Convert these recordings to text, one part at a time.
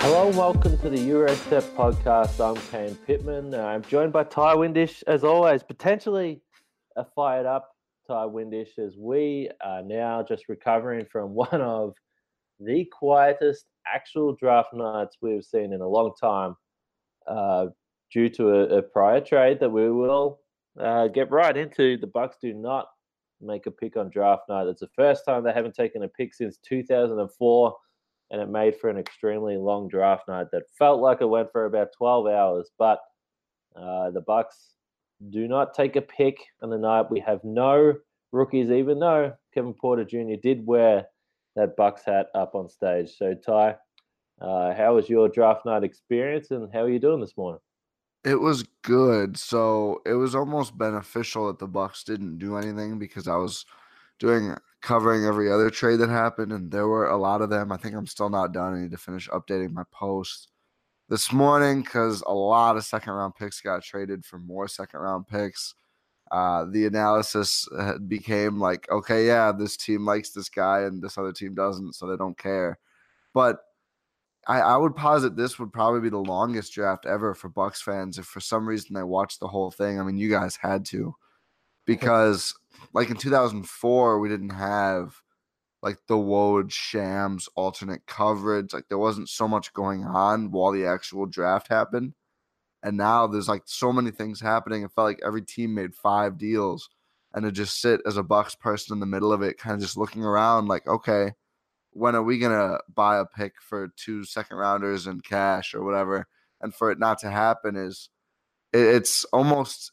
Hello welcome to the Eurostep podcast. I'm Kane Pitman. Uh, I'm joined by Ty Windish, as always, potentially a fired up Ty Windish, as we are now just recovering from one of the quietest actual draft nights we've seen in a long time uh, due to a, a, prior trade that we will uh, get right into. The Bucks do not make a pick on draft night. It's the first time they haven't taken a pick since 2004 and it made for an extremely long draft night that felt like it went for about 12 hours. But uh, the Bucks do not take a pick on the night. We have no rookies, even though Kevin Porter Jr. did wear that Bucks hat up on stage. So Ty, uh, how was your draft night experience, and how are you doing this morning? It was good. So it was almost beneficial that the Bucks didn't do anything because I was doing covering every other trade that happened, and there were a lot of them. I think I'm still not done. I need to finish updating my post this morning because a lot of second round picks got traded for more second round picks. Uh, the analysis became like, okay, yeah, this team likes this guy and this other team doesn't, so they don't care. But I, I would posit this would probably be the longest draft ever for Bucks fans if for some reason they watched the whole thing. I mean, you guys had to because like in 2004 we didn't have like the Woj Shams alternate coverage. Like there wasn't so much going on while the actual draft happened. And now there's like so many things happening. It felt like every team made five deals. And to just sit as a Bucks person in the middle of it, kind of just looking around like, okay, when are we gonna buy a pick for two second rounders and cash or whatever? And for it not to happen is it's almost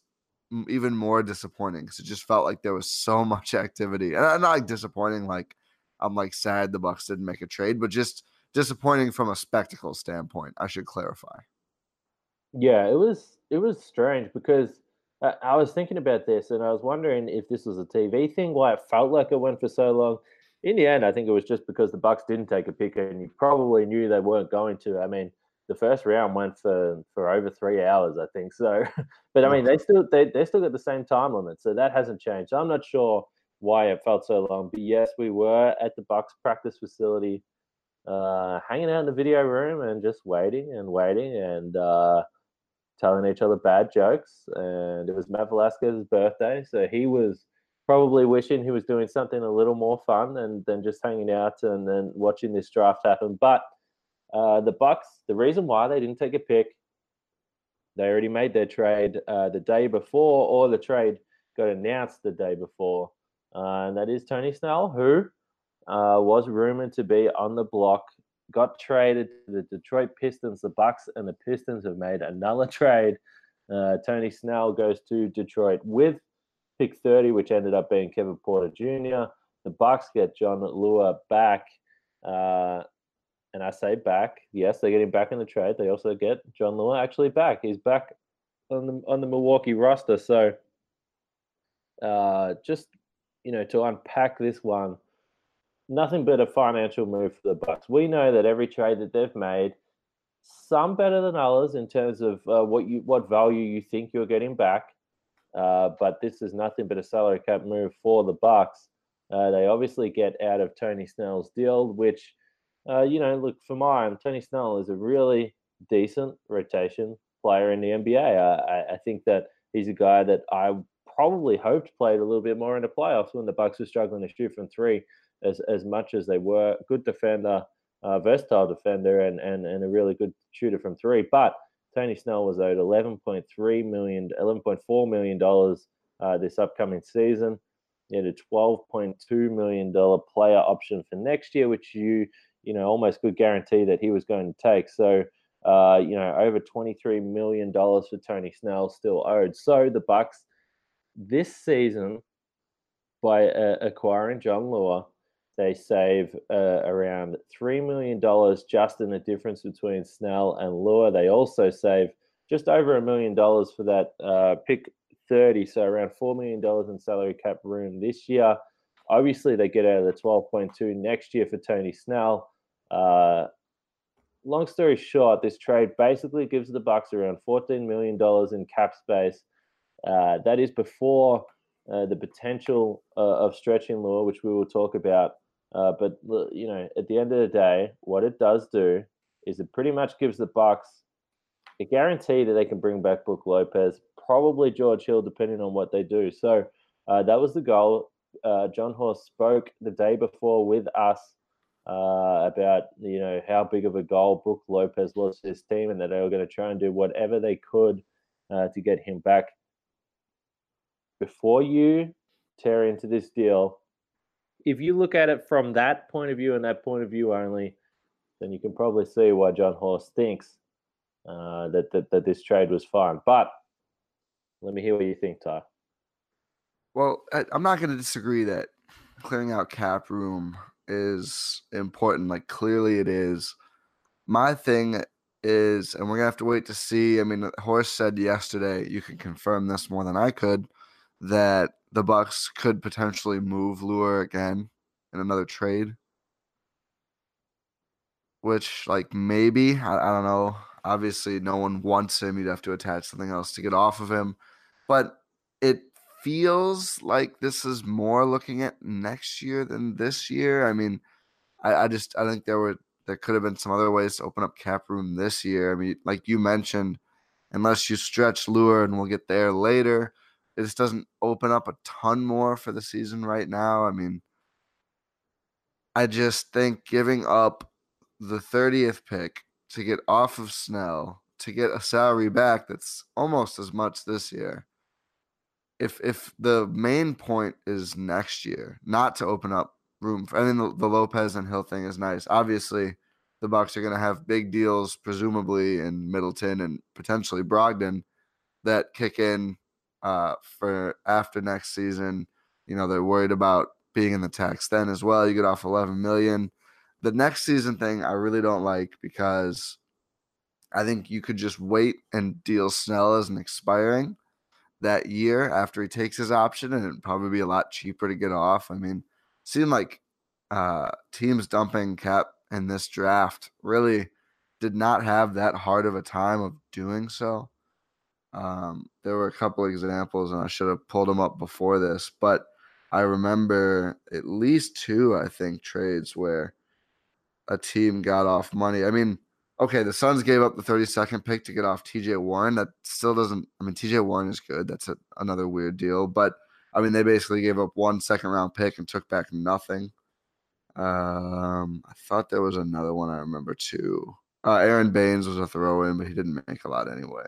even more disappointing because it just felt like there was so much activity, and I'm not like disappointing, like I'm like sad the Bucks didn't make a trade, but just disappointing from a spectacle standpoint. I should clarify. Yeah, it was it was strange because I, I was thinking about this and I was wondering if this was a TV thing, why it felt like it went for so long. In the end, I think it was just because the Bucks didn't take a pick, and you probably knew they weren't going to. I mean, the first round went for for over three hours, I think. So, but I mean, they still they they still got the same time limit, so that hasn't changed. I'm not sure why it felt so long, but yes, we were at the Bucks practice facility, uh, hanging out in the video room and just waiting and waiting and uh, telling each other bad jokes. And it was Matt Velazquez's birthday, so he was probably wishing he was doing something a little more fun than than just hanging out and then watching this draft happen, but uh, the Bucks, the reason why they didn't take a pick, they already made their trade uh, the day before, or the trade got announced the day before, uh, and that is Tony Snell, who uh, was rumored to be on the block got traded to the Detroit Pistons. The Bucks and the Pistons have made another trade. Uh, Tony Snell goes to Detroit with pick 30, which ended up being Kevin Porter Jr. The Bucks get Jon Leuer back. Uh, and I say back. Yes, they're getting back in the trade. They also get Jon Leuer actually back. He's back on the on the Milwaukee roster. So uh, just you know to unpack this one, nothing but a financial move for the Bucks. We know that every trade that they've made, some better than others in terms of uh, what you what value you think you're getting back. Uh, but this is nothing but a salary cap move for the Bucks. Uh, they obviously get out of Tony Snell's deal, which, uh, you know, look for mine. Tony Snell is a really decent rotation player in the NBA. I, I think that he's a guy that I probably hoped played a little bit more in the playoffs when the Bucks were struggling to shoot from three as as much as they were. Good defender, uh, versatile defender, and, and and a really good shooter from three. But Tony Snell was owed 11.3 million, 11.4 million dollars uh, this upcoming season. He had a 12.2 million dollar player option for next year, which you you know almost could guarantee that he was going to take. So. Uh, you know, over $23 million for Tony Snell still owed. So the Bucks this season, by uh, acquiring Jon Leuer, they save uh, around $3 million just in the difference between Snell and Leuer. They also save just over a million dollars for that uh, pick 30, so around $4 million in salary cap room this year. Obviously, they get out of the 12.2 next year for Tony Snell. Uh, long story short, this trade basically gives the Bucks around $14 million in cap space. Uh, that is before uh, the potential uh, of stretching Leuer, which we will talk about uh, but you know, at the end of the day, what it does do is it pretty much gives the Bucks a guarantee that they can bring back Brook Lopez, probably George Hill, depending on what they do. So uh, that was the goal. Uh, Jon Horst spoke the day before with us uh, about you know how big of a goal Brook Lopez was to his team, and that they were going to try and do whatever they could uh, to get him back. Before you tear into this deal, if you look at it from that point of view and that point of view only, then you can probably see why Jon Horst thinks uh, that, that that this trade was fine. But let me hear what you think, Ty. Well, I, I'm not going to disagree that clearing out cap room is important. Like clearly it is. My thing is, and we're gonna have to wait to see. I mean, Horst said yesterday, you can confirm this more than I could, that the Bucks could potentially move Leuer again in another trade. Which, like, maybe I, I don't know. Obviously, no one wants him. You'd have to attach something else to get off of him. But it feels like this is more looking at next year than this year. I mean, I, I just I think there were there could have been some other ways to open up cap room this year. I mean, like you mentioned, unless you stretch Leuer, and we'll get there later it just doesn't open up a ton more for the season right now. I mean, I just think giving up the 30th pick to get off of Snell to get a salary back that's almost as much this year. If if the main point is next year, not to open up room for, I mean the, the Lopez and Hill thing is nice. Obviously, the Bucks are going to have big deals, presumably in Middleton and potentially Brogdon, that kick in uh, for after next season. You know, they're worried about being in the tax then as well. You get off 11 million. The next season thing I really don't like because I think you could just wait and deal Snell as an expiring that year after he takes his option, and it'd probably be a lot cheaper to get off. I mean, seemed like uh, teams dumping cap in this draft really did not have that hard of a time of doing so. Um, there were a couple examples, and I should have pulled them up before this, but I remember at least two, I think, trades where a team got off money. I mean, okay, the Suns gave up the 32nd pick to get off TJ Warren. That still doesn't, I mean, TJ Warren is good. That's a, another weird deal. But I mean, they basically gave up one second round pick and took back nothing. Um, I thought there was another one I remember too. Uh, Aron Baynes was a throw in, but he didn't make a lot anyway.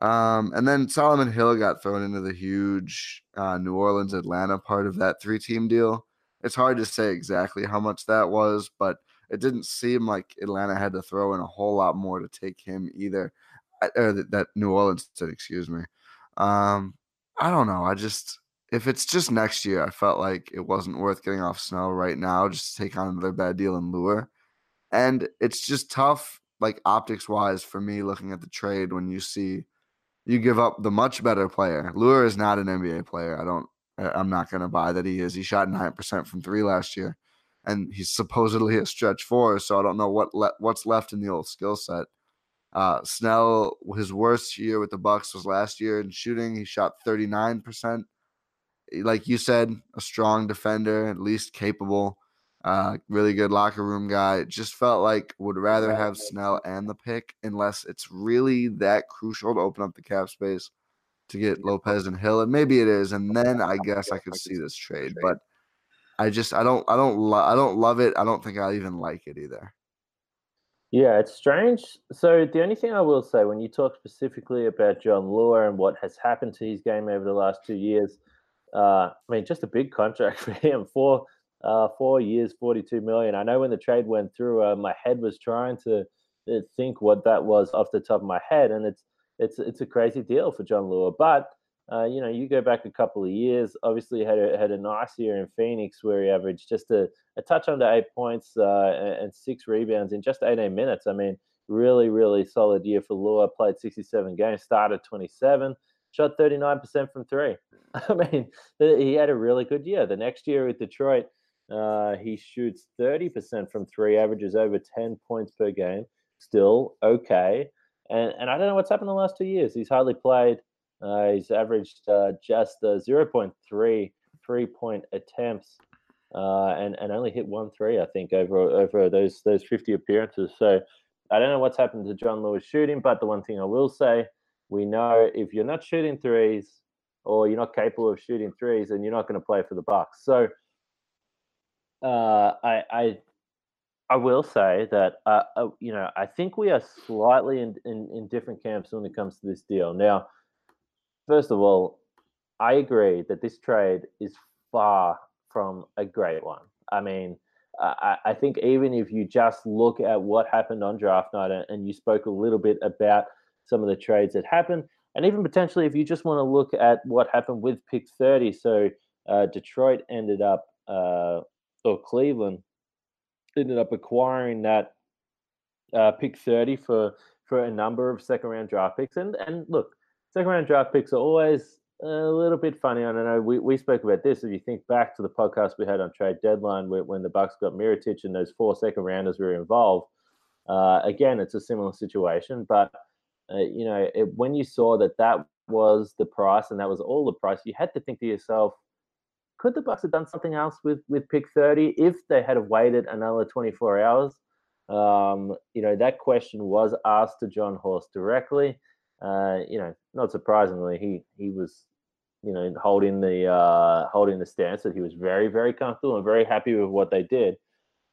Um, and then Solomon Hill got thrown into the huge uh, New Orleans Atlanta part of that three team deal. It's hard to say exactly how much that was, but it didn't seem like Atlanta had to throw in a whole lot more to take him either. Or that New Orleans did, excuse me. Um, I don't know. I just if it's just next year, I felt like it wasn't worth getting off Snell right now just to take on another bad deal and Leuer. And it's just tough, like optics wise, for me looking at the trade when you see you give up the much better player. Leuer is not an NBA player. I don't. I'm not going to buy that he is. He shot nine percent from three last year, and he's supposedly a stretch four. So I don't know what le- what's left in the old skill set. Uh, Snell, his worst year with the Bucks was last year in shooting. He shot 39 percent. Like you said, a strong defender, at least capable. Uh, really good locker room guy. Just felt like would rather have Snell and the pick unless it's really that crucial to open up the cap space to get Lopez and Hill, and maybe it is. And then I guess I could see this trade, but I just I don't I don't lo- I don't love it. I don't think I even like it either. Yeah, it's strange. So the only thing I will say when you talk specifically about Jon Leuer and what has happened to his game over the last two years, uh, I mean, just a big contract for him. Four uh, four years, 42 million. I know when the trade went through, uh, my head was trying to uh, think what that was off the top of my head, and it's it's it's a crazy deal for Jon Leuer. But uh, you know, you go back a couple of years. Obviously, had a had a nice year in Phoenix where he averaged just a, a touch under eight points uh, and six rebounds in just 18 minutes. I mean, really, really solid year for Leuer. Played 67 games, started 27, shot 39% from three. I mean, he had a really good year. The next year with Detroit, uh, he shoots 30% from three, averages over 10 points per game. Still okay. And, and I don't know what's happened in the last two years. He's hardly played. Uh, he's averaged uh, just uh, 0.3 three point attempts uh, and, and only hit one three, I think, over over those those 50 appearances. So I don't know what's happened to Jon Leuer's shooting, but the one thing I will say, we know if you're not shooting threes or you're not capable of shooting threes, then you're not going to play for the Bucks. So uh, I, I I will say that uh, uh, you know I think we are slightly in, in, in different camps when it comes to this deal. Now, first of all, I agree that this trade is far from a great one. I mean, I, I think even if you just look at what happened on draft night, and you spoke a little bit about some of the trades that happened, and even potentially if you just want to look at what happened with pick 30, so uh, Detroit ended up uh, or Cleveland ended up acquiring that uh, pick 30 for for a number of second round draft picks. And and look, second round draft picks are always a little bit funny. I don't know. We, we spoke about this. If you think back to the podcast we had on trade deadline when, when the Bucks got Mirotic and those four second rounders were involved. Uh, again, it's a similar situation, but uh, you know, it, when you saw that that was the price and that was all the price, you had to think to yourself, could the Bucks have done something else with with pick 30 if they had waited another 24 hours? Um, you know, that question was asked to Jon Horst directly. Uh, you know, not surprisingly, he he was, you know, holding the uh, holding the stance that he was very very comfortable and very happy with what they did.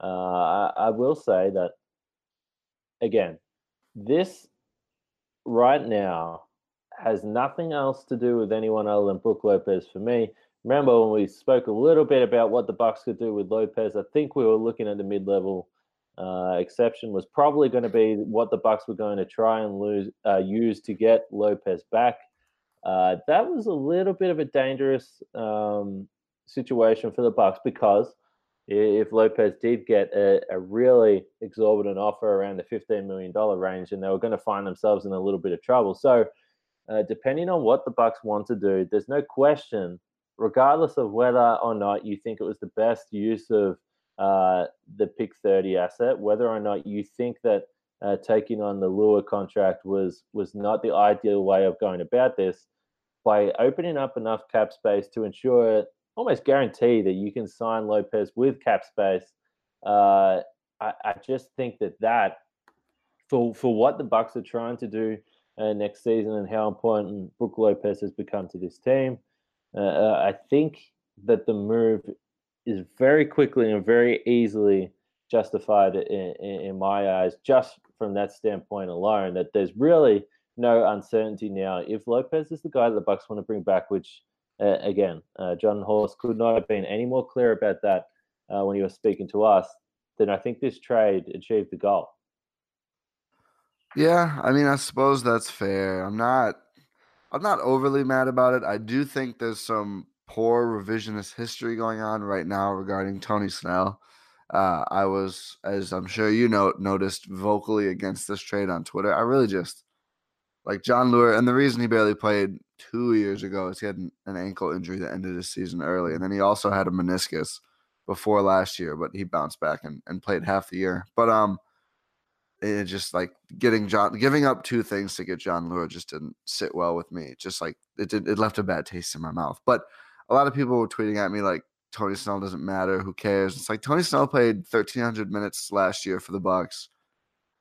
Uh, I, I will say that again, this right now has nothing else to do with anyone other than Brook Lopez for me remember when we spoke a little bit about what the Bucks could do with Lopez, I think we were looking at the mid-level uh, exception was probably going to be what the Bucks were going to try and lose uh, use to get Lopez back. Uh, that was a little bit of a dangerous um, situation for the Bucks because if Lopez did get a, a, really exorbitant offer around the $15 million range, and they were going to find themselves in a little bit of trouble. So, uh, depending on what the Bucks want to do, there's no question regardless of whether or not you think it was the best use of uh, the pick 30 asset, whether or not you think that uh, taking on the Leuer contract was was not the ideal way of going about this, by opening up enough cap space to ensure almost guarantee that you can sign Lopez with cap space, uh, I, I, just think that that for for what the Bucks are trying to do uh, next season and how important Brook Lopez has become to this team. Uh, uh, I think that the move is very quickly and very easily justified in, in, in, my eyes, just from that standpoint alone. That there's really no uncertainty now. If Lopez is the guy that the Bucks want to bring back, which uh, again, uh, Jon Horst could not have been any more clear about that uh, when he was speaking to us. then I think this trade achieved the goal. Yeah, I mean, I suppose that's fair. I'm not I'm not overly mad about it. I do think there's some poor revisionist history going on right now regarding Tony Snell. Uh, I was, as I'm sure you know, noticed vocally against this trade on Twitter. I really just like Jon Leuer, and the reason he barely played two years ago is he had an, an ankle injury that ended his season early, and then he also had a meniscus before last year, but he bounced back and, and played half the year. But um, it just like getting John giving up two things to get Jon Leuer just didn't sit well with me. Just like it did, it left a bad taste in my mouth. But a lot of people were tweeting at me like Tony Snell doesn't matter. Who cares? It's like Tony Snell played 1,300 minutes last year for the Bucks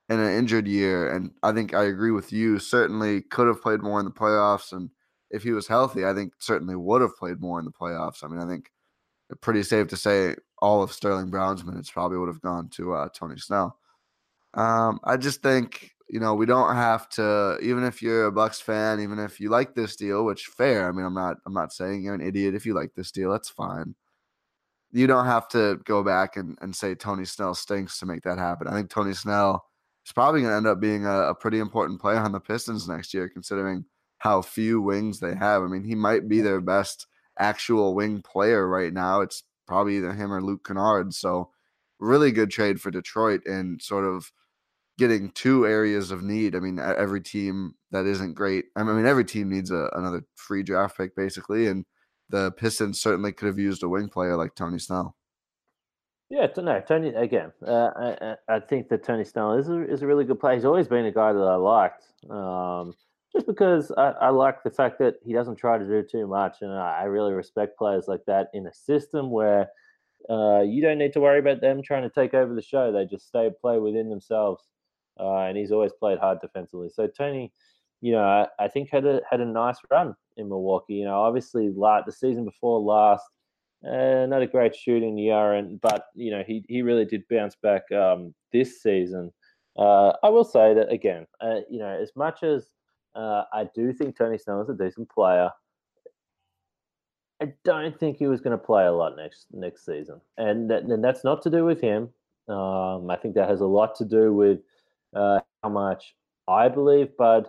in an injured year, and I think I agree with you. Certainly could have played more in the playoffs, and if he was healthy, I think certainly would have played more in the playoffs. I mean, I think pretty safe to say all of Sterling Brown's minutes probably would have gone to uh, Tony Snell. Um, I just think you know we don't have to, even if you're a Bucks fan, even if you like this deal, which fair. I mean, I'm not I'm not saying you're an idiot if you like this deal. That's fine. You don't have to go back and, and say Tony Snell stinks to make that happen. I think Tony Snell is probably going to end up being a, a pretty important player on the Pistons next year, considering how few wings they have. I mean, he might be their best actual wing player right now. It's probably either him or Luke Kennard. So, really good trade for Detroit and sort of getting two areas of need. I mean, every team that isn't great. I mean, every team needs a, another free draft pick basically, and the Pistons certainly could have used a wing player like Tony Snell. Yeah, no, Tony. Again, uh, I, I think that Tony Snell is a, is a really good player. He's always been a guy that I liked, um, just because I, I, like the fact that he doesn't try to do too much, and I, I really respect players like that in a system where uh, you don't need to worry about them trying to take over the show. They just stay play within themselves uh, and he's always played hard defensively. So Tony, you know, I, I, think had a had a nice run in Milwaukee. You know, obviously, the season before last, uh, not a great shooting year, and but you know he he really did bounce back um, this season. Uh, I will say that again, uh, you know, as much as uh, I do think Tony Snell is a decent player. I don't think he was going to play a lot next next season, and, and that's not to do with him. Um, I think that has a lot to do with uh, how much I believe Bud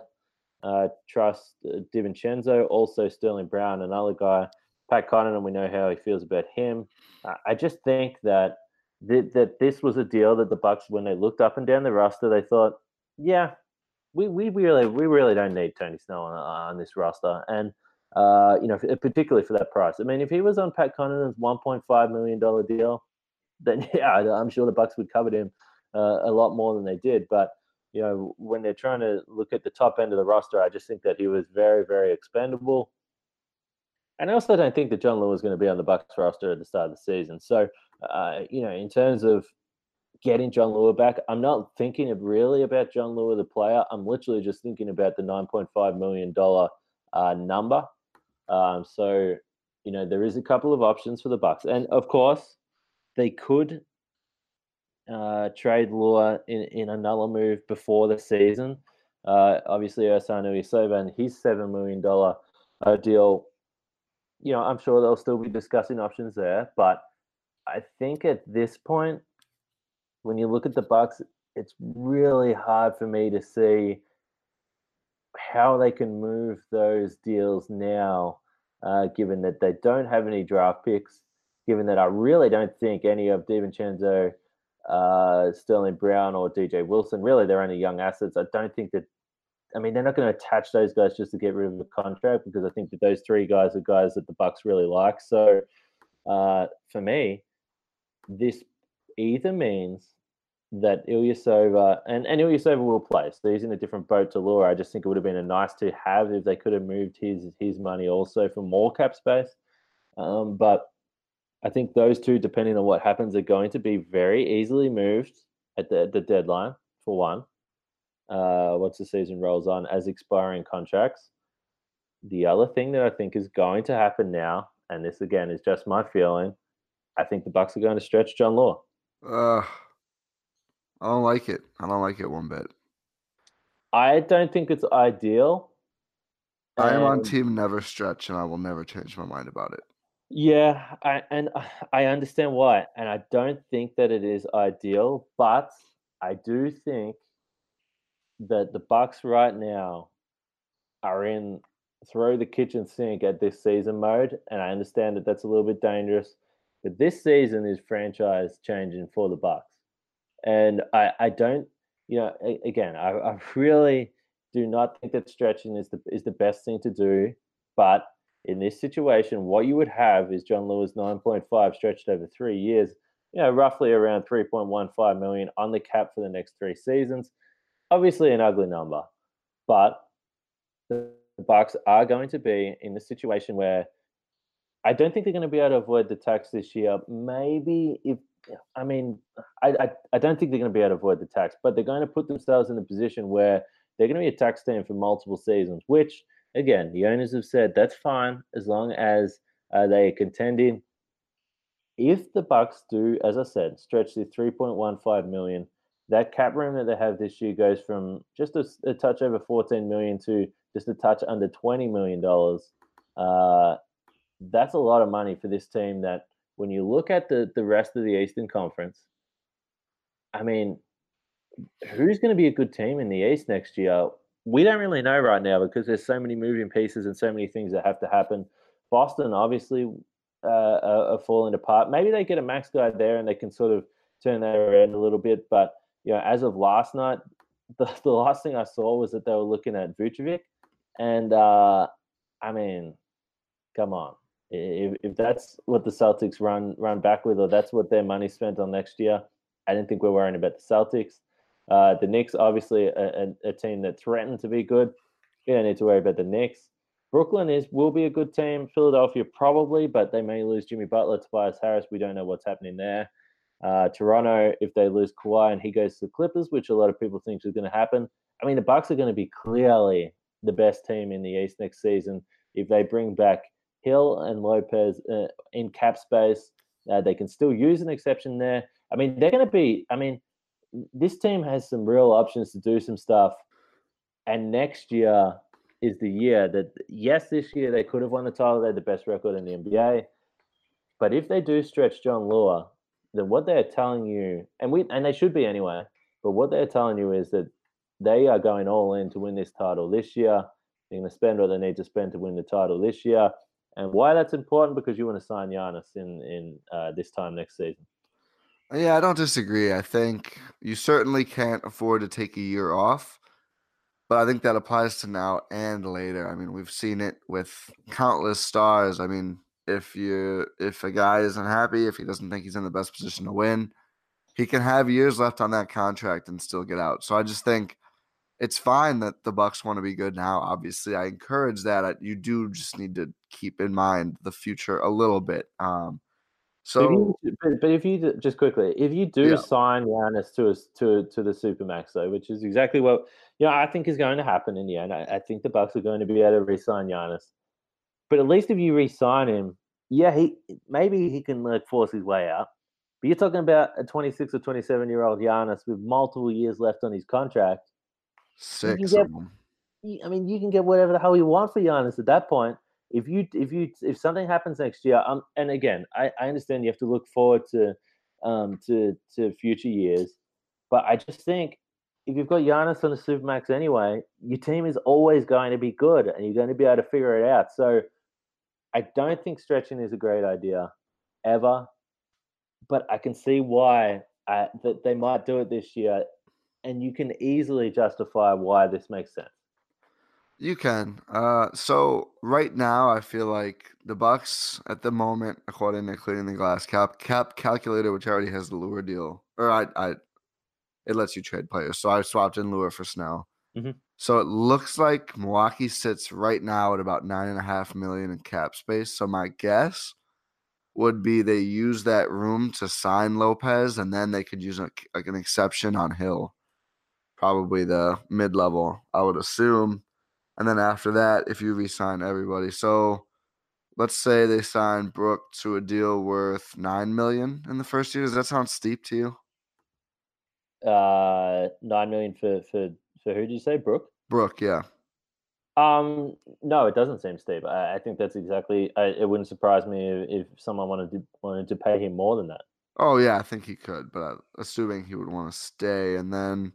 uh, trusts uh, DiVincenzo, also Sterling Brown, another guy, Pat Connaughton. We know how he feels about him. I just think that th- that this was a deal that the Bucks, when they looked up and down the roster, they thought, yeah, we, we really we really don't need Tony Snell on, on this roster, and uh, you know, particularly for that price. I mean, if he was on Pat Connaughton's 1.5 million dollar deal, then yeah, I'm sure the Bucks would cover him uh, a lot more than they did. But you know, when they're trying to look at the top end of the roster, I just think that he was very, very expendable. And I also don't think that Jon Leuer is going to be on the Bucks roster at the start of the season. So, uh, you know, in terms of getting Jon Leuer back, I'm not thinking of really about Jon Leuer the player. I'm literally just thinking about the 9.5 million dollar uh, number. Um, so, you know, there is a couple of options for the Bucks, and of course, they could uh, trade Leuer in, in another move before the season. Uh, obviously, Ilyasova and his $7 million uh, deal, you know, I'm sure they'll still be discussing options there. But I think at this point, when you look at the Bucks, it's really hard for me to see how they can move those deals now, uh, given that they don't have any draft picks, given that I really don't think any of DiVincenzo – uh, Sterling Brown or DJ Wilson. Really, they're only young assets. I don't think that. I mean, they're not going to attach those guys just to get rid of the contract because I think that those three guys are guys that the Bucks really like. So, uh, for me, this either means that Ilyasova and, and Ilyasova will play. So he's in a different boat to Leuer. I just think it would have been a nice to have if they could have moved his his money also for more cap space. Um, but I think those two, depending on what happens, are going to be very easily moved at the, the deadline, for one, uh, once the season rolls on as expiring contracts. The other thing that I think is going to happen now, and this again is just my feeling, I think the Bucks are going to stretch Jon Leuer. Uh, I don't like it. I don't like it one bit. I don't think it's ideal. I am on team never stretch, and I will never change my mind about it. Yeah, I, and I understand why, and I don't think that it is ideal, but I do think that the Bucks right now are in throw the kitchen sink at this season mode, and I understand that that's a little bit dangerous, but this season is franchise changing for the Bucks, and I, I don't, you know, again, I, I really do not think that stretching is the is the best thing to do, but in this situation, what you would have is Jon Leuer's 9.5 stretched over three years, you know, roughly around 3.15 million on the cap for the next three seasons. Obviously, an ugly number, but the Bucks are going to be in the situation where I don't think they're going to be able to avoid the tax this year. Maybe if I mean, I, I, I don't think they're going to be able to avoid the tax, but they're going to put themselves in a position where they're going to be a tax team for multiple seasons, which again, the owners have said that's fine as long as uh, they are contending. If the Bucks do, as I said, stretch the 3.15 million, that cap room that they have this year goes from just a, a touch over 14 million to just a touch under 20 million dollars. Uh, that's a lot of money for this team. That when you look at the the rest of the Eastern Conference, I mean, who's going to be a good team in the East next year? We don't really know right now because there's so many moving pieces and so many things that have to happen. Boston obviously uh, are, are, falling apart. Maybe they get a max guy there and they can sort of turn that around a little bit. But you know, as of last night, the, the last thing I saw was that they were looking at Vucevic, and uh, I mean, come on. If, if that's what the Celtics run run back with, or that's what their money spent on next year, I didn't think we're worrying about the Celtics. Uh, the Knicks, obviously, a, a, a, team that threatened to be good. You don't need to worry about the Knicks. Brooklyn is will be a good team. Philadelphia probably, but they may lose Jimmy Butler, Tobias Harris. We don't know what's happening there. Uh, Toronto, if they lose Kawhi and he goes to the Clippers, which a lot of people think is going to happen. I mean, the Bucks are going to be clearly the best team in the East next season if they bring back Hill and Lopez uh, in cap space. Uh, they can still use an exception there. I mean, they're going to be. I mean, this team has some real options to do some stuff. And next year is the year that, yes, this year they could have won the title. They had the best record in the NBA. But if they do stretch Jon Leuer, then what they're telling you, and we and they should be anyway, but what they're telling you is that they are going all in to win this title this year. They're going to spend what they need to spend to win the title this year. And why that's important because you want to sign Giannis in in uh, this time next season. Yeah, I don't disagree. I think you certainly can't afford to take a year off, but I think that applies to now and later. I mean, we've seen it with countless stars. I mean, if you if a guy isn't happy, if he doesn't think he's in the best position to win, he can have years left on that contract and still get out. So I just think it's fine that the Bucks want to be good now. Obviously, I encourage that. You do just need to keep in mind the future a little bit. Um, so, but if you, but, if you just quickly, if you do yeah. sign Giannis to us to to the supermax though, which is exactly what you know, I think is going to happen in the end. I, I think the Bucks are going to be able to re-sign Giannis. But at least if you re-sign him, yeah, he maybe he can like force his way out. But you're talking about a 26 or 27 year old Giannis with multiple years left on his contract. Six get. I mean, you can get whatever the hell you want for Giannis at that point if you if you if something happens next year, um, and again, I, I understand you have to look forward to um to to future years, but I just think if you've got Giannis on the supermax anyway, your team is always going to be good, and you're going to be able to figure it out. So, I don't think stretching is a great idea, ever, but I can see why I, that they might do it this year, and you can easily justify why this makes sense. You can. Uh, so right now, I feel like the Bucks at the moment, according to Cleaning the Glass cap cap calculator, which already has the Leuer deal, or I, I, it lets you trade players. So I swapped in Leuer for Snell. Mm-hmm. So it looks like Milwaukee sits right now at about nine and a half million in cap space. So my guess would be they use that room to sign Lopez, and then they could use a, like an exception on Hill, probably the mid level. I would assume and then after that, if you resign everybody, so let's say they sign Brook to a deal worth nine million in the first year. Does that sound steep to you? Uh, nine million for for for who do you say, Brook? Brook, yeah. Um, no, it doesn't seem steep. I, I think that's exactly. I, it wouldn't surprise me if, if, someone wanted to wanted to pay him more than that. Oh yeah, I think he could, but assuming he would want to stay, and then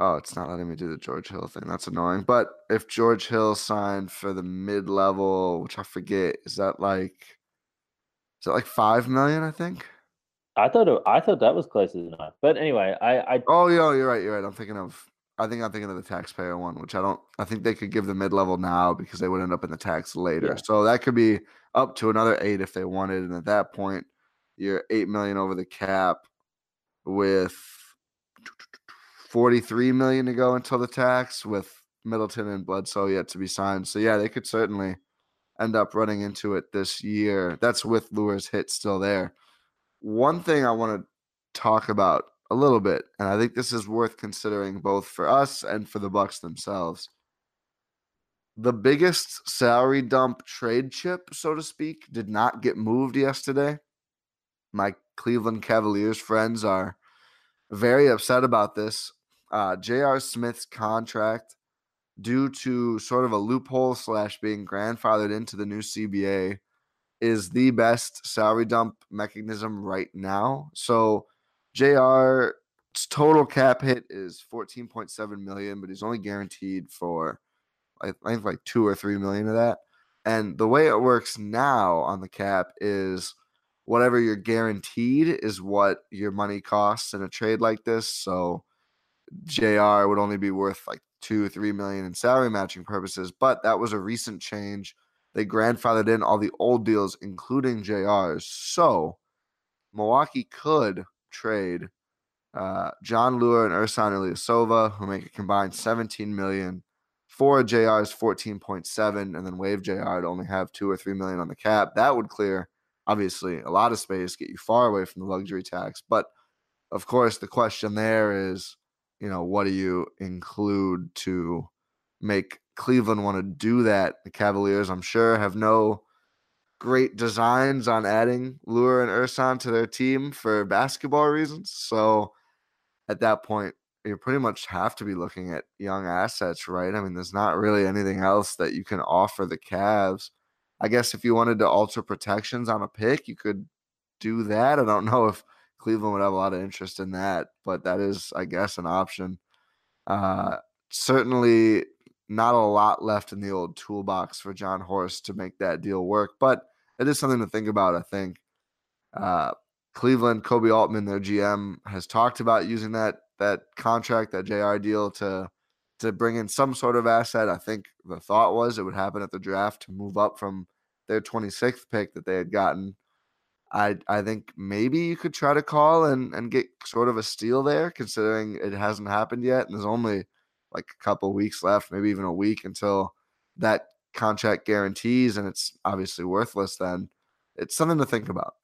oh, it's not letting me do the George Hill thing. That's annoying. But if George Hill signed for the mid level, which I forget, is that like is that like five million? I think. I thought it, I thought that was closer than that. But anyway, I, I oh yeah, you're right. You're right. I'm thinking of I think I'm thinking of the taxpayer one, which I don't. I think they could give the mid level now because they would end up in the tax later. Yeah. So that could be up to another eight if they wanted, and at that point, you're eight million over the cap with 43 million to go until the tax with Middleton and Bledsoe yet to be signed. So yeah, they could certainly end up running into it this year. That's with Leuer's hit still there. One thing I want to talk about a little bit, and I think this is worth considering both for us and for the Bucks themselves. The biggest salary dump trade chip, so to speak, did not get moved yesterday. My Cleveland Cavaliers friends are very upset about this uh, J.R. Smith's contract due to sort of a loophole slash being grandfathered into the new CBA is the best salary dump mechanism right now. So JR's total cap hit is 14.7 million, but he's only guaranteed for I think like two or three million of that. And the way it works now on the cap is whatever you're guaranteed is what your money costs in a trade like this. So JR would only be worth like two or three million in salary matching purposes, but that was a recent change. They grandfathered in all the old deals, including JR's. So Milwaukee could trade uh, Jon Leuer and Ersan Ilyasova, who make a combined 17 million for JR's 14.7, and then waive JR to only have two or three million on the cap. That would clear, obviously, a lot of space, get you far away from the luxury tax. But of course, the question there is you know, what do you include to make Cleveland want to do that? The Cavaliers, I'm sure, have no great designs on adding Leuer and Ersan to their team for basketball reasons. So at that point, you pretty much have to be looking at young assets, right? I mean, there's not really anything else that you can offer the Cavs. I guess if you wanted to alter protections on a pick, you could do that. I don't know if Cleveland would have a lot of interest in that, but that is, I guess, an option. Uh, certainly not a lot left in the old toolbox for Jon Horst to make that deal work, but it is something to think about, I think. Uh, Cleveland, Koby Altman, their GM, has talked about using that that contract, that JR deal to to bring in some sort of asset. I think the thought was it would happen at the draft to move up from their 26th pick that they had gotten I I think maybe you could try to call and and get sort of a steal there, considering it hasn't happened yet, and there's only like a couple weeks left, maybe even a week until that contract guarantees, and it's obviously worthless. Then it's something to think about.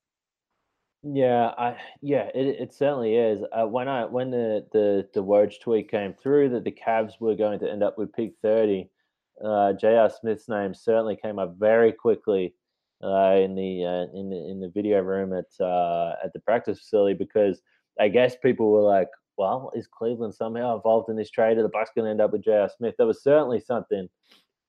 Yeah, I yeah, it, it certainly is. Uh, when I when the the the Woj tweet came through that the Cavs were going to end up with pick thirty, uh, J.R. Smith's name certainly came up very quickly uh, in the uh, in the in the video room at uh, at the practice facility because I guess people were like, "Well, is Cleveland somehow involved in this trade? Are the Bucks going to end up with J.R. Smith?" There was certainly something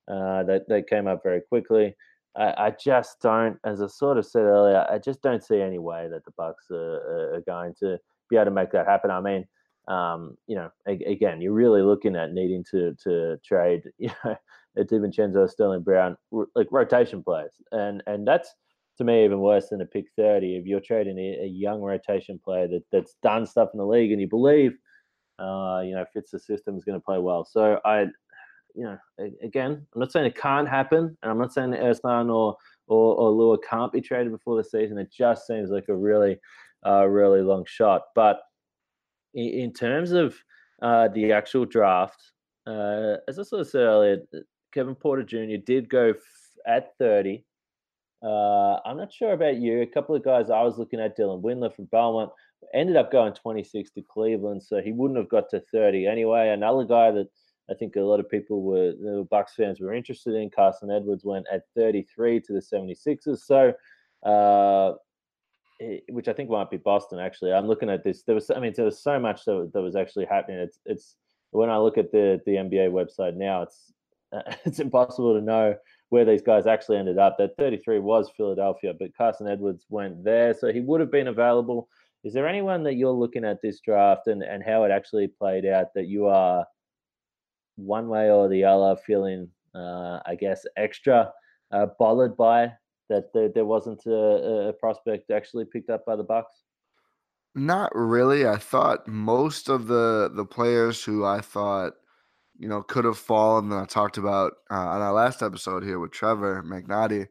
uh, that that came up very quickly. I, I, just don't, as I sort of said earlier, I just don't see any way that the Bucks are, are going to be able to make that happen. I mean, um, you know, again, you're really looking at needing to to trade, you know, DiVincenzo, Sterling Brown, like rotation players, and and that's to me even worse than a pick thirty. If you're trading a, a young rotation player that that's done stuff in the league and you believe, uh, you know, fits the system is going to play well. So I, you know, again, I'm not saying it can't happen, and I'm not saying that Ersan or or, or Leuer can't be traded before the season. It just seems like a really, uh, really long shot. But in, in terms of uh, the actual draft, uh, as I sort of said earlier, Kevin Porter Jr. did go f- at 30. Uh, I'm not sure about you. A couple of guys I was looking at, Dylan Windler from Belmont, ended up going 26 to Cleveland, so he wouldn't have got to 30 anyway. Another guy that I think a lot of people were, the Bucks fans were interested in, Carson Edwards, went at 33 to the 76ers. So, uh, which I think might be Boston. Actually, I'm looking at this. There was, I mean, there was so much that, that was actually happening. It's, it's when I look at the the NBA website now, it's it's impossible to know where these guys actually ended up. That 33 was Philadelphia, but Carson Edwards went there, so he would have been available. Is there anyone that you're looking at this draft and, and how it actually played out that you are one way or the other feeling, uh, I guess, extra uh, bothered by that there, there wasn't a, a prospect actually picked up by the Bucks? Not really. I thought most of the the players who I thought you know could have fallen that I talked about uh, on our last episode here with Trevor McNatty,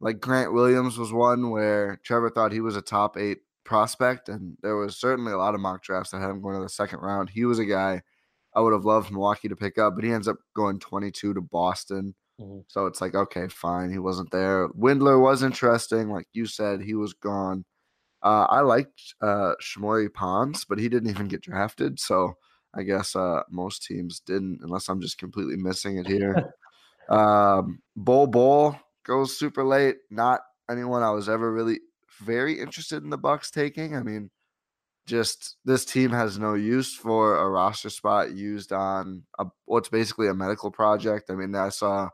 like Grant Williams was one where Trevor thought he was a top eight prospect, and there was certainly a lot of mock drafts that had him going to the second round. He was a guy I would have loved Milwaukee to pick up, but he ends up going 22 to Boston. Mm-hmm. So it's like, okay, fine. He wasn't there. Windler was interesting. Like you said, he was gone. Uh, I liked uh, Shamorie Ponds, but he didn't even get drafted. So I guess uh, most teams didn't, unless I'm just completely missing it here. um, Bull Bol goes super late. Not anyone I was ever really very interested in the Bucks taking. I mean, just this team has no use for a roster spot used on a, what's basically a medical project. I mean, I saw,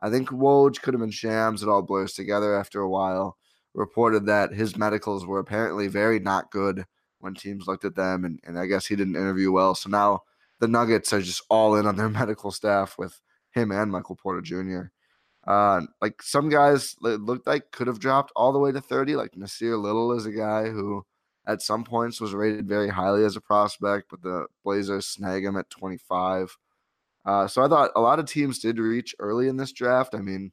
I think Woj could have been Shams. It all blurs together after a while. Reported that his medicals were apparently very not good when teams looked at them, and, and I guess he didn't interview well. So now the Nuggets are just all in on their medical staff with him and Michael Porter Jr. Uh, like some guys looked like could have dropped all the way to 30. Like Nassir Little is a guy who at some points was rated very highly as a prospect, but the Blazers snag him at 25. Uh, so I thought a lot of teams did reach early in this draft. I mean,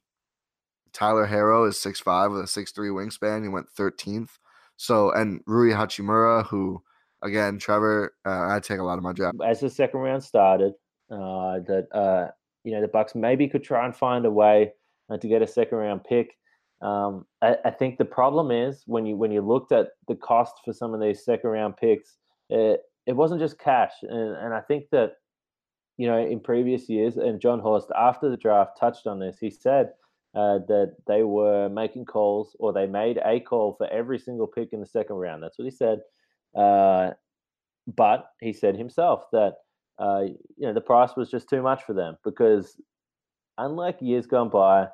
Tyler Herro is 6'5 with a 6'3 wingspan. He went 13th. So, and Rui Hachimura, who, again, Trevor, uh, I take a lot of my draft. As the second round started, uh, that, uh, you know, the Bucks maybe could try and find a way uh, to get a second round pick. Um, I, I, think the problem is when you when you looked at the cost for some of these second round picks, it, it wasn't just cash, and, and I think that you know in previous years, and Jon Horst after the draft touched on this. He said uh, that they were making calls or they made a call for every single pick in the second round. That's what he said. Uh, but he said himself that uh, you know the price was just too much for them because unlike years gone by,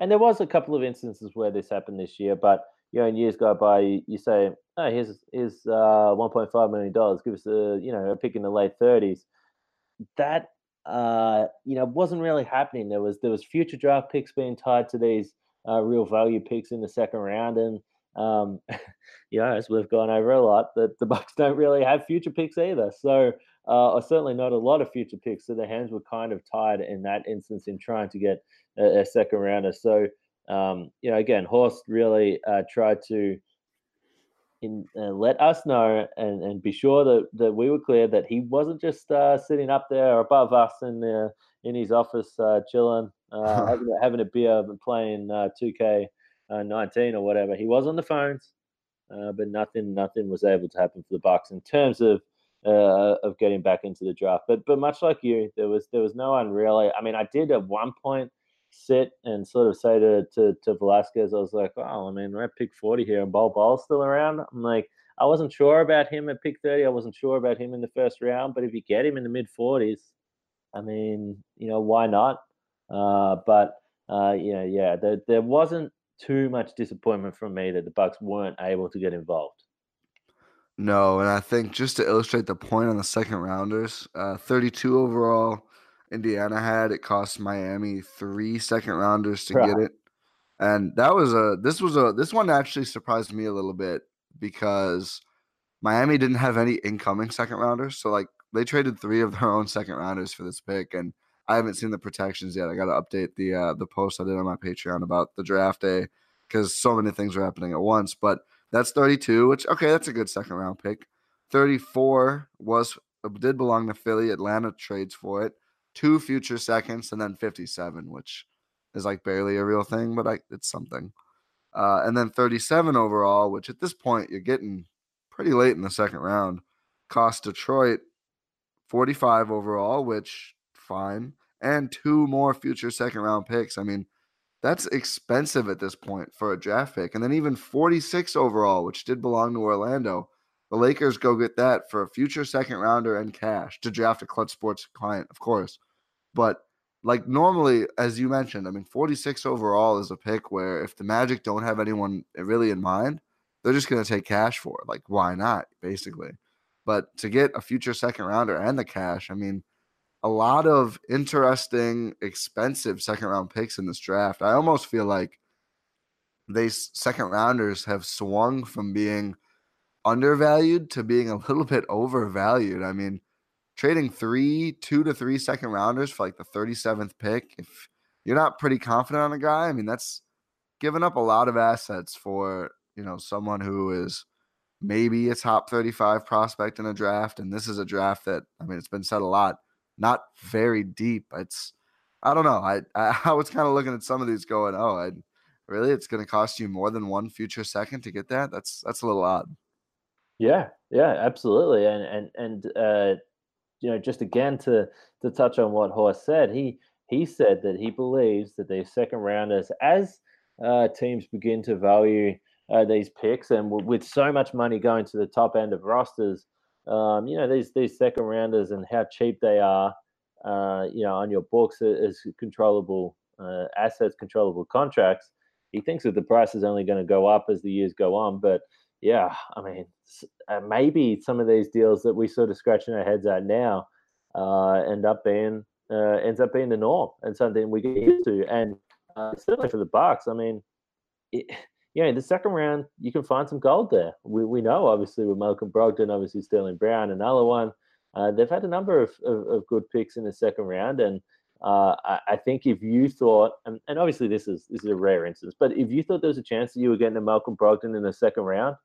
and there was a couple of instances where this happened this year, but you know in years go by, you, you say, oh, here's here's uh, 1.5 million dollars, give us a you know a pick in the late 30s. That uh, you know, wasn't really happening. There was there was future draft picks being tied to these uh, real value picks in the second round, and um, you know, as we've gone over a lot, that the Bucks don't really have future picks either. So, uh, or certainly not a lot of future picks. So their hands were kind of tied in that instance in trying to get a, a second rounder. So, um, you know, again, Horst really uh, tried to in, uh, let us know and, and be sure that, that we were clear that he wasn't just uh, sitting up there above us in the, in his office uh, chilling, uh, having, having, a beer and playing 2K uh, 19 or whatever. He was on the phones, uh, but nothing nothing was able to happen for the Bucks in terms of of getting back into the draft. But but much like you, there was there was no one really. I mean, I did at one point sit and sort of say to, to, to Velasquez, I was like, oh, I mean, we're at pick 40 here and Bol Bol's still around. I'm like, I wasn't sure about him at pick 30. I wasn't sure about him in the first round, but if you get him in the mid 40s, I mean, you know, why not? Uh, but, uh, you know, yeah, there, there wasn't too much disappointment from me that the Bucks weren't able to get involved. No, and I think just to illustrate the point on the second rounders, uh, 32 overall, Indiana had. It cost Miami three second rounders to right. get it. And that was a this was a this one actually surprised me a little bit because Miami didn't have any incoming second rounders. So like they traded three of their own second rounders for this pick and I haven't seen the protections yet. I got to update the uh, the post I did on my Patreon about the draft day because so many things were happening at once. But that's 32, which okay, that's a good second round pick. 34 was did belong to Philly. Atlanta trades for it two future seconds, and then 57, which is like barely a real thing, but I, it's something. Uh, and then 37 overall, which at this point you're getting pretty late in the second round. Cost Detroit 45 overall, which fine, and two more future second round picks. I mean, that's expensive at this point for a draft pick. And then even 46 overall, which did belong to Orlando. The Lakers go get that for a future second rounder and cash to draft a Clutch Sports client, of course. But like normally, as you mentioned, I mean, 46 overall is a pick where if the Magic don't have anyone really in mind, they're just going to take cash for it. Like, why not, basically? But to get a future second rounder and the cash, I mean, a lot of interesting, expensive second round picks in this draft. I almost feel like these second rounders have swung from being undervalued to being a little bit overvalued. I mean, trading three, two to three second rounders for like the 37th pick, if you're not pretty confident on a guy, I mean, that's giving up a lot of assets for, you know, someone who is maybe a top 35 prospect in a draft. And this is a draft that, I mean, it's been said a lot, not very deep. It's, I don't know. I, I, I was kind of looking at some of these going, oh, I really, it's going to cost you more than one future second to get that. That's, that's a little odd. Yeah, yeah, absolutely. And, and, and, uh, you know, just again to, to touch on what Horst said, he, he said that he believes that these second rounders, as uh, teams begin to value uh, these picks, and w- with so much money going to the top end of rosters, um, you know these these second rounders and how cheap they are, uh, you know, on your books as controllable uh, assets, controllable contracts. He thinks that the price is only going to go up as the years go on, but yeah, I mean, uh, maybe some of these deals that we sort of scratching our heads at now uh, end up being ends up being the norm and something we get used to, and certainly for the Bucks, I mean. It, you know, the second round, you can find some gold there. We, we know, obviously, with Malcolm Brogdon, obviously Sterling Brown, another one. Uh, they've had a number of, of, of, good picks in the second round. And uh, I, I, think if you thought, and, and, obviously this is this is a rare instance, but if you thought there was a chance that you were getting a Malcolm Brogdon in the second round,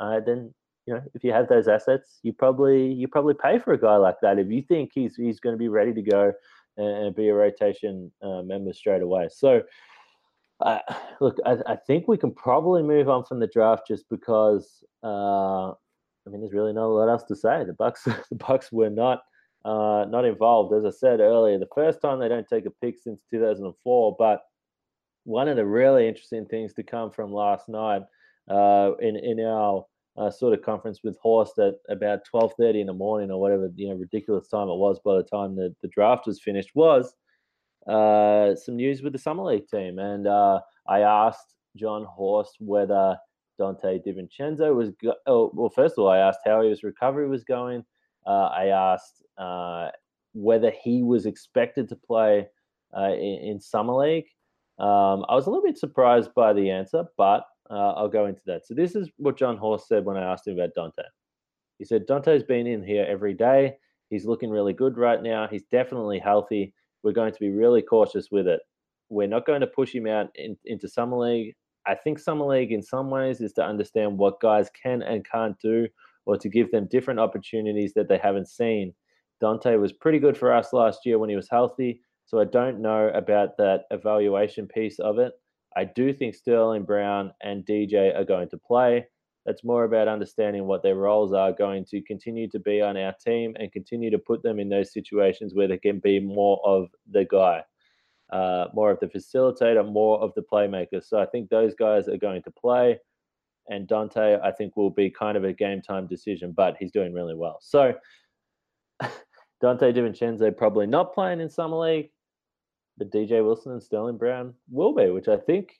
uh, then you know if you have those assets, you probably you probably pay for a guy like that if you think he's he's going to be ready to go and, be a rotation uh, member straight away. So uh, look, I, I, think we can probably move on from the draft just because uh, I mean, there's really not a lot else to say. The Bucks, the Bucks were not uh, not involved, as I said earlier. The first time they don't take a pick since 2004. But one of the really interesting things to come from last night uh, in in our uh, sort of conference with Horst at about 12:30 in the morning or whatever you know ridiculous time it was by the time the, the draft was finished was uh, some news with the summer league team, and uh, I asked Jon Horst whether Donte DiVincenzo was. Go- oh, well, first of all, I asked how his recovery was going. Uh, I asked uh, whether he was expected to play in, in, summer league. Um, I was a little bit surprised by the answer, but uh, I'll go into that. So this is what Jon Horst said when I asked him about Donte. He said Donte's been in here every day. He's looking really good right now. He's definitely healthy we're going to be really cautious with it. We're not going to push him out in, into summer league. I think summer league, in some ways, is to understand what guys can and can't do, or to give them different opportunities that they haven't seen. Donte was pretty good for us last year when he was healthy, so I don't know about that evaluation piece of it. I do think Sterling Brown and DJ are going to play. That's more about understanding what their roles are going to continue to be on our team and continue to put them in those situations where they can be more of the guy, uh, more of the facilitator, more of the playmaker. So I think those guys are going to play. And Donte, I think, will be kind of a game time decision, but he's doing really well. So Donte DiVincenzo probably not playing in Summer League, but DJ Wilson and Sterling Brown will be, which I think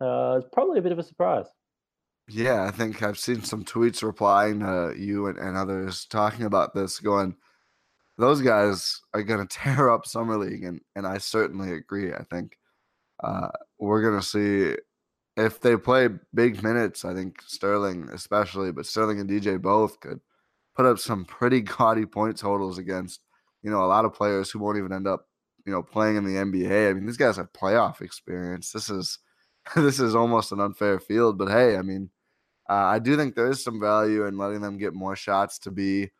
uh, is probably a bit of a surprise. Yeah, I think I've seen some tweets replying to you and, and others talking about this, going, those guys are going to tear up Summer League. And, and I certainly agree. I think uh, we're going to see if they play big minutes. I think Sterling, especially, but Sterling and DJ both could put up some pretty gaudy point totals against, you know, a lot of players who won't even end up, you know, playing in the NBA. I mean, these guys have playoff experience. This is. This is almost an unfair field, but hey, I mean, uh, I do think there is some value in letting them get more shots to be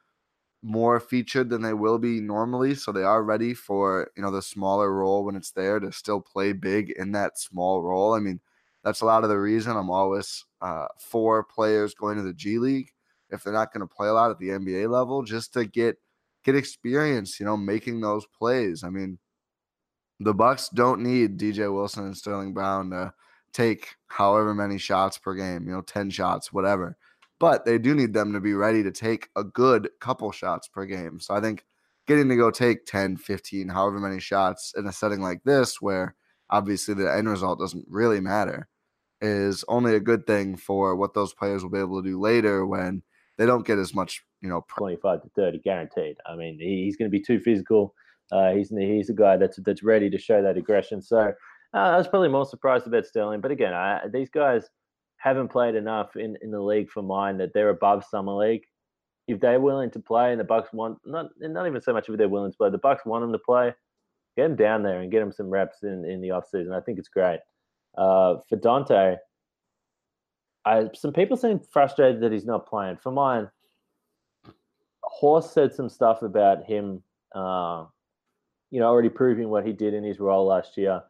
more featured than they will be normally. So they are ready for you know the smaller role when it's there to still play big in that small role. I mean, that's a lot of the reason I'm always uh, for players going to the G League if they're not going to play a lot at the NBA level, just to get get experience. You know, making those plays. I mean, the Bucks don't need DJ Wilson and Sterling Brown to take however many shots per game, you know, 10 shots, whatever. But they do need them to be ready to take a good couple shots per game. So I think getting to go take 10, 15, however many shots in a setting like this, where obviously the end result doesn't really matter, is only a good thing for what those players will be able to do later when they don't get as much, you know, 25 to 30 guaranteed. I mean, he's going to be too physical. Uh, he's he's a guy that's that's ready to show that aggression. So uh, I was probably more surprised about Sterling. But again, I, these guys haven't played enough in, in the league for mine that they're above summer league. If they're willing to play and the Bucks want not not even so much if they're willing to play, the Bucks want them to play. Get them down there and get them some reps in, in the off season. I think it's great. Uh, for Donte, I, some people seem frustrated that he's not playing. For mine, Horst said some stuff about him, uh, you know, already proving what he did in his role last year.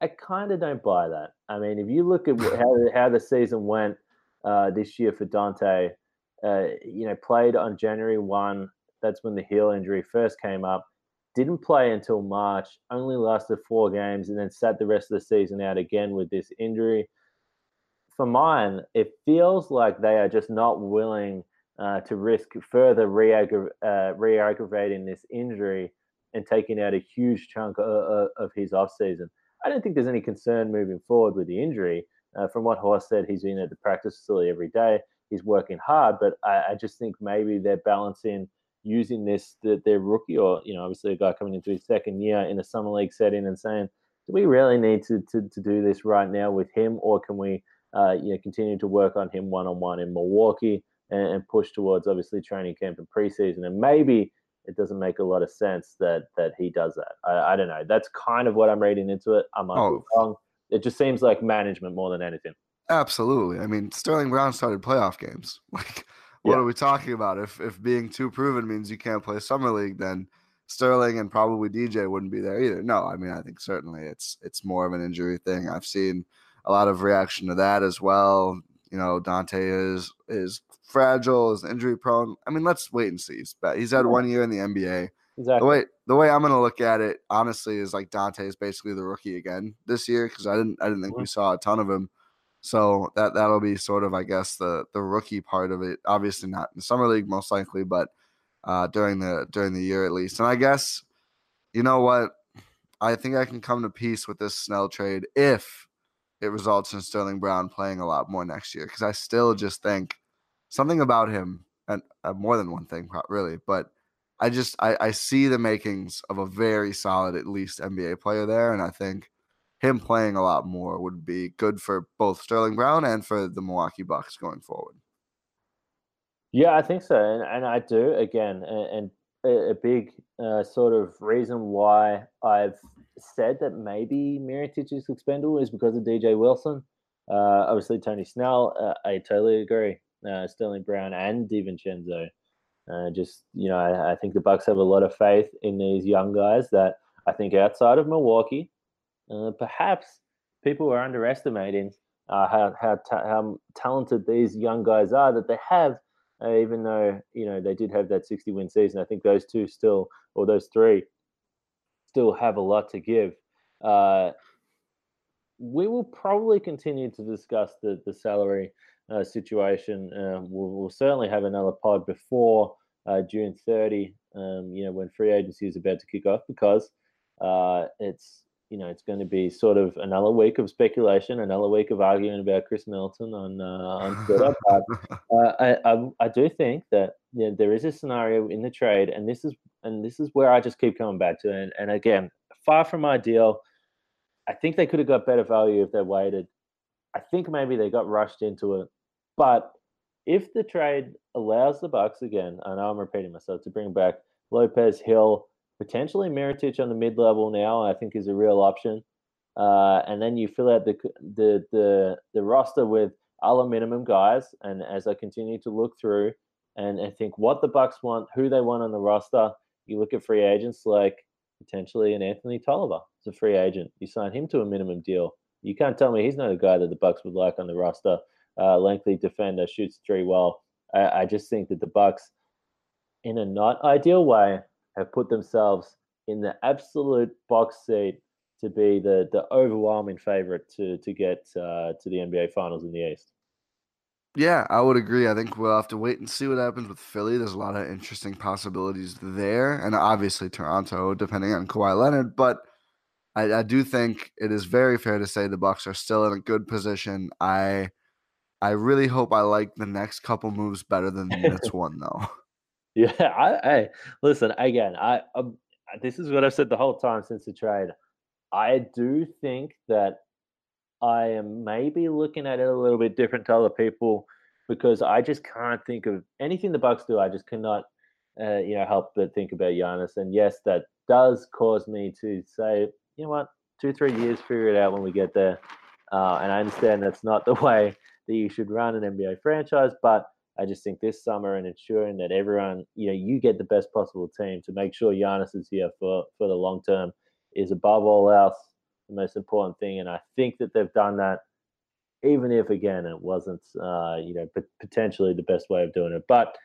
I kind of don't buy that. I mean, if you look at how how the season went uh, this year for Donte, uh, you know, played on January one. That's when the heel injury first came up. Didn't play until March. Only lasted four games, and then sat the rest of the season out again with this injury. For mine, it feels like they are just not willing uh, to risk further re-aggra- uh, re-aggravating this injury and taking out a huge chunk of, of his off season. I don't think there's any concern moving forward with the injury. Uh, from what Horst said, he's been at the practice facility every day. He's working hard, but I, I just think maybe they're balancing using this that their rookie or you know obviously a guy coming into his second year in a summer league setting and saying, do we really need to to, to do this right now with him, or can we uh, you know continue to work on him one on one in Milwaukee and, and push towards obviously training camp and preseason and maybe it doesn't make a lot of sense that that he does that. I, I don't know. That's kind of what I'm reading into it. I might oh. be wrong. It just seems like management more than anything. Absolutely. I mean, Sterling Brown started playoff games. Like, what yeah. are we talking about? If if being too proven means you can't play summer league, then Sterling and probably DJ wouldn't be there either. No, I mean, I think certainly it's it's more of an injury thing. I've seen a lot of reaction to that as well. You know, Donte is is fragile, is injury prone. I mean, let's wait and see. He's, he's had one year in the NBA. Exactly. The way the way I'm gonna look at it, honestly, is like Donte is basically the rookie again this year because I didn't I didn't think mm-hmm. we saw a ton of him. So that that'll be sort of I guess the the rookie part of it. Obviously not in summer league most likely, but uh, during the during the year at least. And I guess you know what I think I can come to peace with this Snell trade if it results in Sterling Brown playing a lot more next year because I still just think something about him, and uh, more than one thing, really. But I just I, I see the makings of a very solid, at least NBA player there, and I think him playing a lot more would be good for both Sterling Brown and for the Milwaukee Bucks going forward. Yeah, I think so, and, and I do again, and, and a, big uh, sort of reason why I've said that maybe Mirotic is expendable is because of DJ Wilson. Uh, obviously, Tony Snell, uh, I totally agree uh, Sterling Brown and DiVincenzo. Uh, just you know, I, I, think the Bucks have a lot of faith in these young guys that I think outside of Milwaukee, uh, perhaps people are underestimating uh, how how, ta- how talented these young guys are that they have. Uh, even though you know they did have that 60 win season, I think those two still, or those three, still have a lot to give. Uh, we will probably continue to discuss the the salary uh, situation. Um, we'll, we'll, certainly have another pod before uh, June 30, um, you know, when free agency is about to kick off, because uh, it's you know it's going to be sort of another week of speculation, another week of arguing about Khris Middleton on uh, on Twitter. but uh, I, I, I do think that you know, there is a scenario in the trade, and this is and this is where I just keep coming back to, and, and again, far from ideal. I think they could have got better value if they waited. I think maybe they got rushed into it. But if the trade allows the Bucks again, I know I'm repeating myself, to bring back Lopez Hill, potentially Mirotic on the mid level now, I think is a real option. Uh, and then you fill out the the the, the roster with other minimum guys. And as I continue to look through and, and think what the Bucks want, who they want on the roster, you look at free agents like potentially an Anthony Tolliver. It's a free agent. You sign him to a minimum deal. You can't tell me he's not a guy that the Bucks would like on the roster uh, lengthy defender, shoots three well. I, I just think that the Bucks, in a not ideal way, have put themselves in the absolute box seat to be the the overwhelming favorite to to get uh, to the NBA Finals in the East. Yeah, I would agree. I think we'll have to wait and see what happens with Philly. There's a lot of interesting possibilities there, and obviously Toronto, depending on Kawhi Leonard. But I, I do think it is very fair to say the Bucks are still in a good position. I I really hope I like the next couple moves better than this one, though. Yeah, I, I listen again. I um, this is what I've said the whole time since the trade. I do think that I am maybe looking at it a little bit different to other people because I just can't think of anything the Bucks do. I just cannot, uh, you know, help but think about Giannis. And yes, that does cause me to say, you know what, two three years, figure it out when we get there. Uh, and I understand that's not the way that you should run an NBA franchise, but I just think this summer and ensuring that everyone, you know, you get the best possible team to make sure Giannis is here for for the long term is above all else the most important thing. And I think that they've done that, even if again it wasn't, uh, you know, p- potentially the best way of doing it. But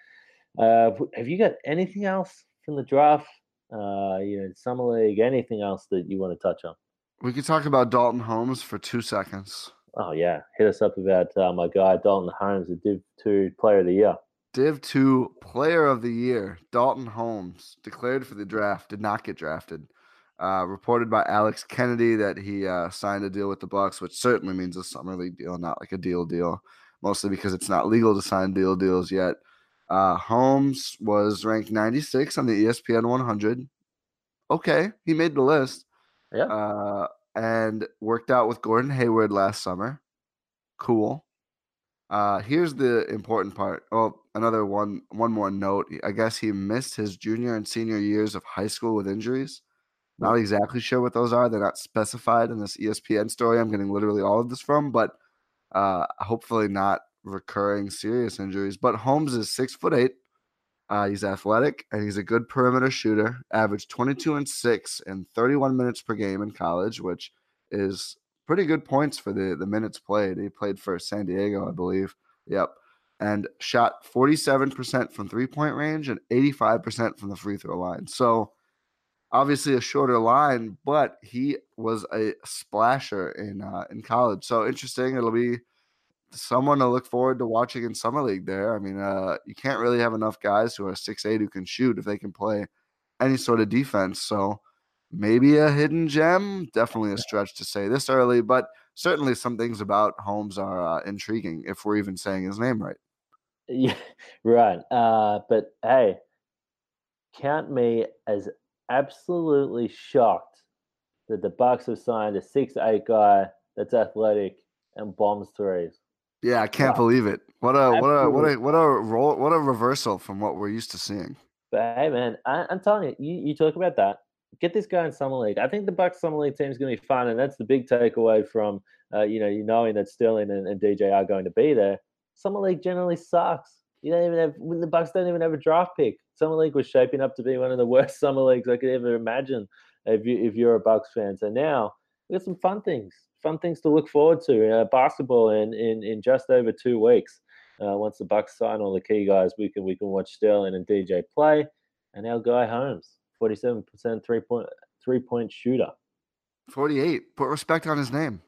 uh, have you got anything else from the draft? Uh, you know, summer league, anything else that you want to touch on? We could talk about Dalton Holmes for two seconds. Oh yeah, hit us up about uh, my guy Dalton Holmes, the Div Two Player of the Year. Div 2 Player of the Year, Dalton Holmes, declared for the draft, did not get drafted. Uh, reported by Alex Kennedy that he uh, signed a deal with the Bucks, which certainly means a summer league deal, not like a deal deal. Mostly because it's not legal to sign deal deals yet. Uh, Holmes was ranked 96 on the ESPN 100. Okay, he made the list. Yeah. And worked out with Gordon Hayward last summer. Cool. Uh, here's the important part. Oh, another one. One more note. I guess he missed his junior and senior years of high school with injuries. Not exactly sure what those are. They're not specified in this ESPN story. I'm getting literally all of this from, but uh, hopefully not recurring serious injuries. But Holmes is six foot eight. Uh, he's athletic and he's a good perimeter shooter. Averaged 22 and six and 31 minutes per game in college, which is pretty good points for the the minutes played. He played for San Diego, I believe. Yep. And shot 47% from three point range and 85% from the free throw line. So obviously a shorter line, but he was a splasher in uh, in college. So interesting. It'll be someone to look forward to watching in summer league. There, I mean, uh, you can't really have enough guys who are six eight who can shoot if they can play any sort of defense. So maybe a hidden gem. Definitely a stretch to say this early, but certainly some things about Holmes are uh, intriguing if we're even saying his name right. Yeah, right. Uh, but hey, count me as absolutely shocked that the Bucks have signed a six eight guy that's athletic and bombs threes. Yeah, I can't wow. believe it. What a what a what a what a role what a reversal from what we're used to seeing. But hey, man, I, am telling you, you, you talk about that. Get this guy in summer league. I think the Bucks summer league team is going to be fun, and that's the big takeaway from uh, you know you knowing that Sterling and, and DJ are going to be there. Summer league generally sucks. You don't even have when the Bucks don't even have a draft pick. Summer league was shaping up to be one of the worst summer leagues I could ever imagine if you if you're a Bucks fan. So now we got some fun things, fun things to look forward to. Uh, basketball in, in in just over two weeks. Uh, once the Bucks sign all the key guys, we can we can watch Sterling and DJ play, and our guy Holmes, forty-seven percent three point three point shooter. Forty-eight. Put respect on his name.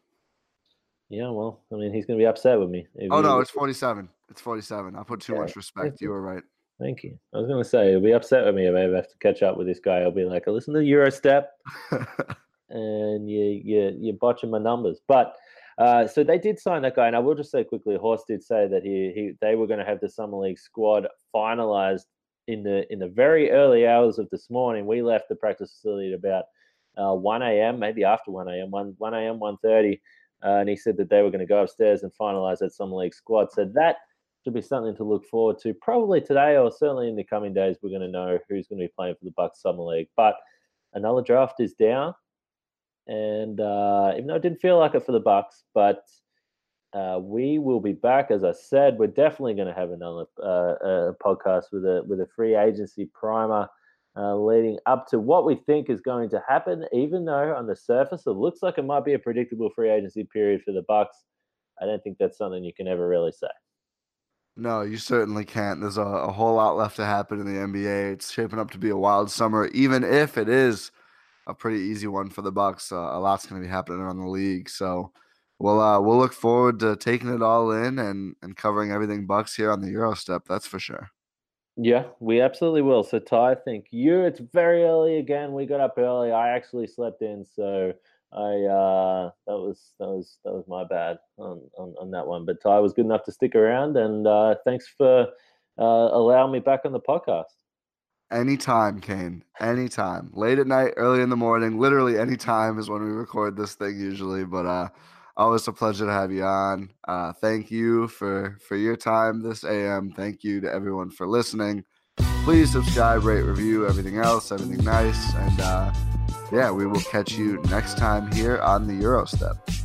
Yeah, well, I mean, he's going to be upset with me. Oh no, it's forty-seven. It's forty-seven. I put too yeah, much respect. You were right. Thank you. I was going to say he'll be upset with me if I ever have to catch up with this guy. I'll be like, listen to Eurostep, and you you you're botching my numbers. But uh, so they did sign that guy, and I will just say quickly, Horst did say that he he they were going to have the summer league squad finalized in the in the very early hours of this morning. We left the practice facility at about uh, 1 a.m., maybe after 1 a.m., 1 1 a.m., 1:30, uh, and he said that they were going to go upstairs and finalize that summer league squad. So that should be something to look forward to. Probably today or certainly in the coming days, we're going to know who's going to be playing for the Bucks Summer League. But another draft is down, and uh, even though it didn't feel like it for the Bucks, but uh, we will be back. As I said, we're definitely going to have another uh, podcast with a with a free agency primer. Uh, leading up to what we think is going to happen, even though on the surface it looks like it might be a predictable free agency period for the Bucks. I don't think that's something you can ever really say. No, you certainly can't. There's a, a, whole lot left to happen in the NBA. It's shaping up to be a wild summer, even if it is a pretty easy one for the Bucks. Uh, a lot's going to be happening around the league. So Well, uh, we'll look forward to taking it all in and, and covering everything Bucks here on the Euro Step. That's for sure. Yeah, we absolutely will. So, Ty, thank you. It's very early again. We got up early. I actually slept in, so I uh, that was that was that was my bad on, on, on that one. But Ty was good enough to stick around, and uh, thanks for uh, allowing me back on the podcast. Anytime, Kane. Anytime. Late at night, early in the morning, literally any time is when we record this thing usually. But uh always a pleasure to have you on. Uh thank you for for your time this AM. Thank you to everyone for listening. Please subscribe, rate, review, everything else, everything nice. And uh yeah, we will catch you next time here on the Eurostep.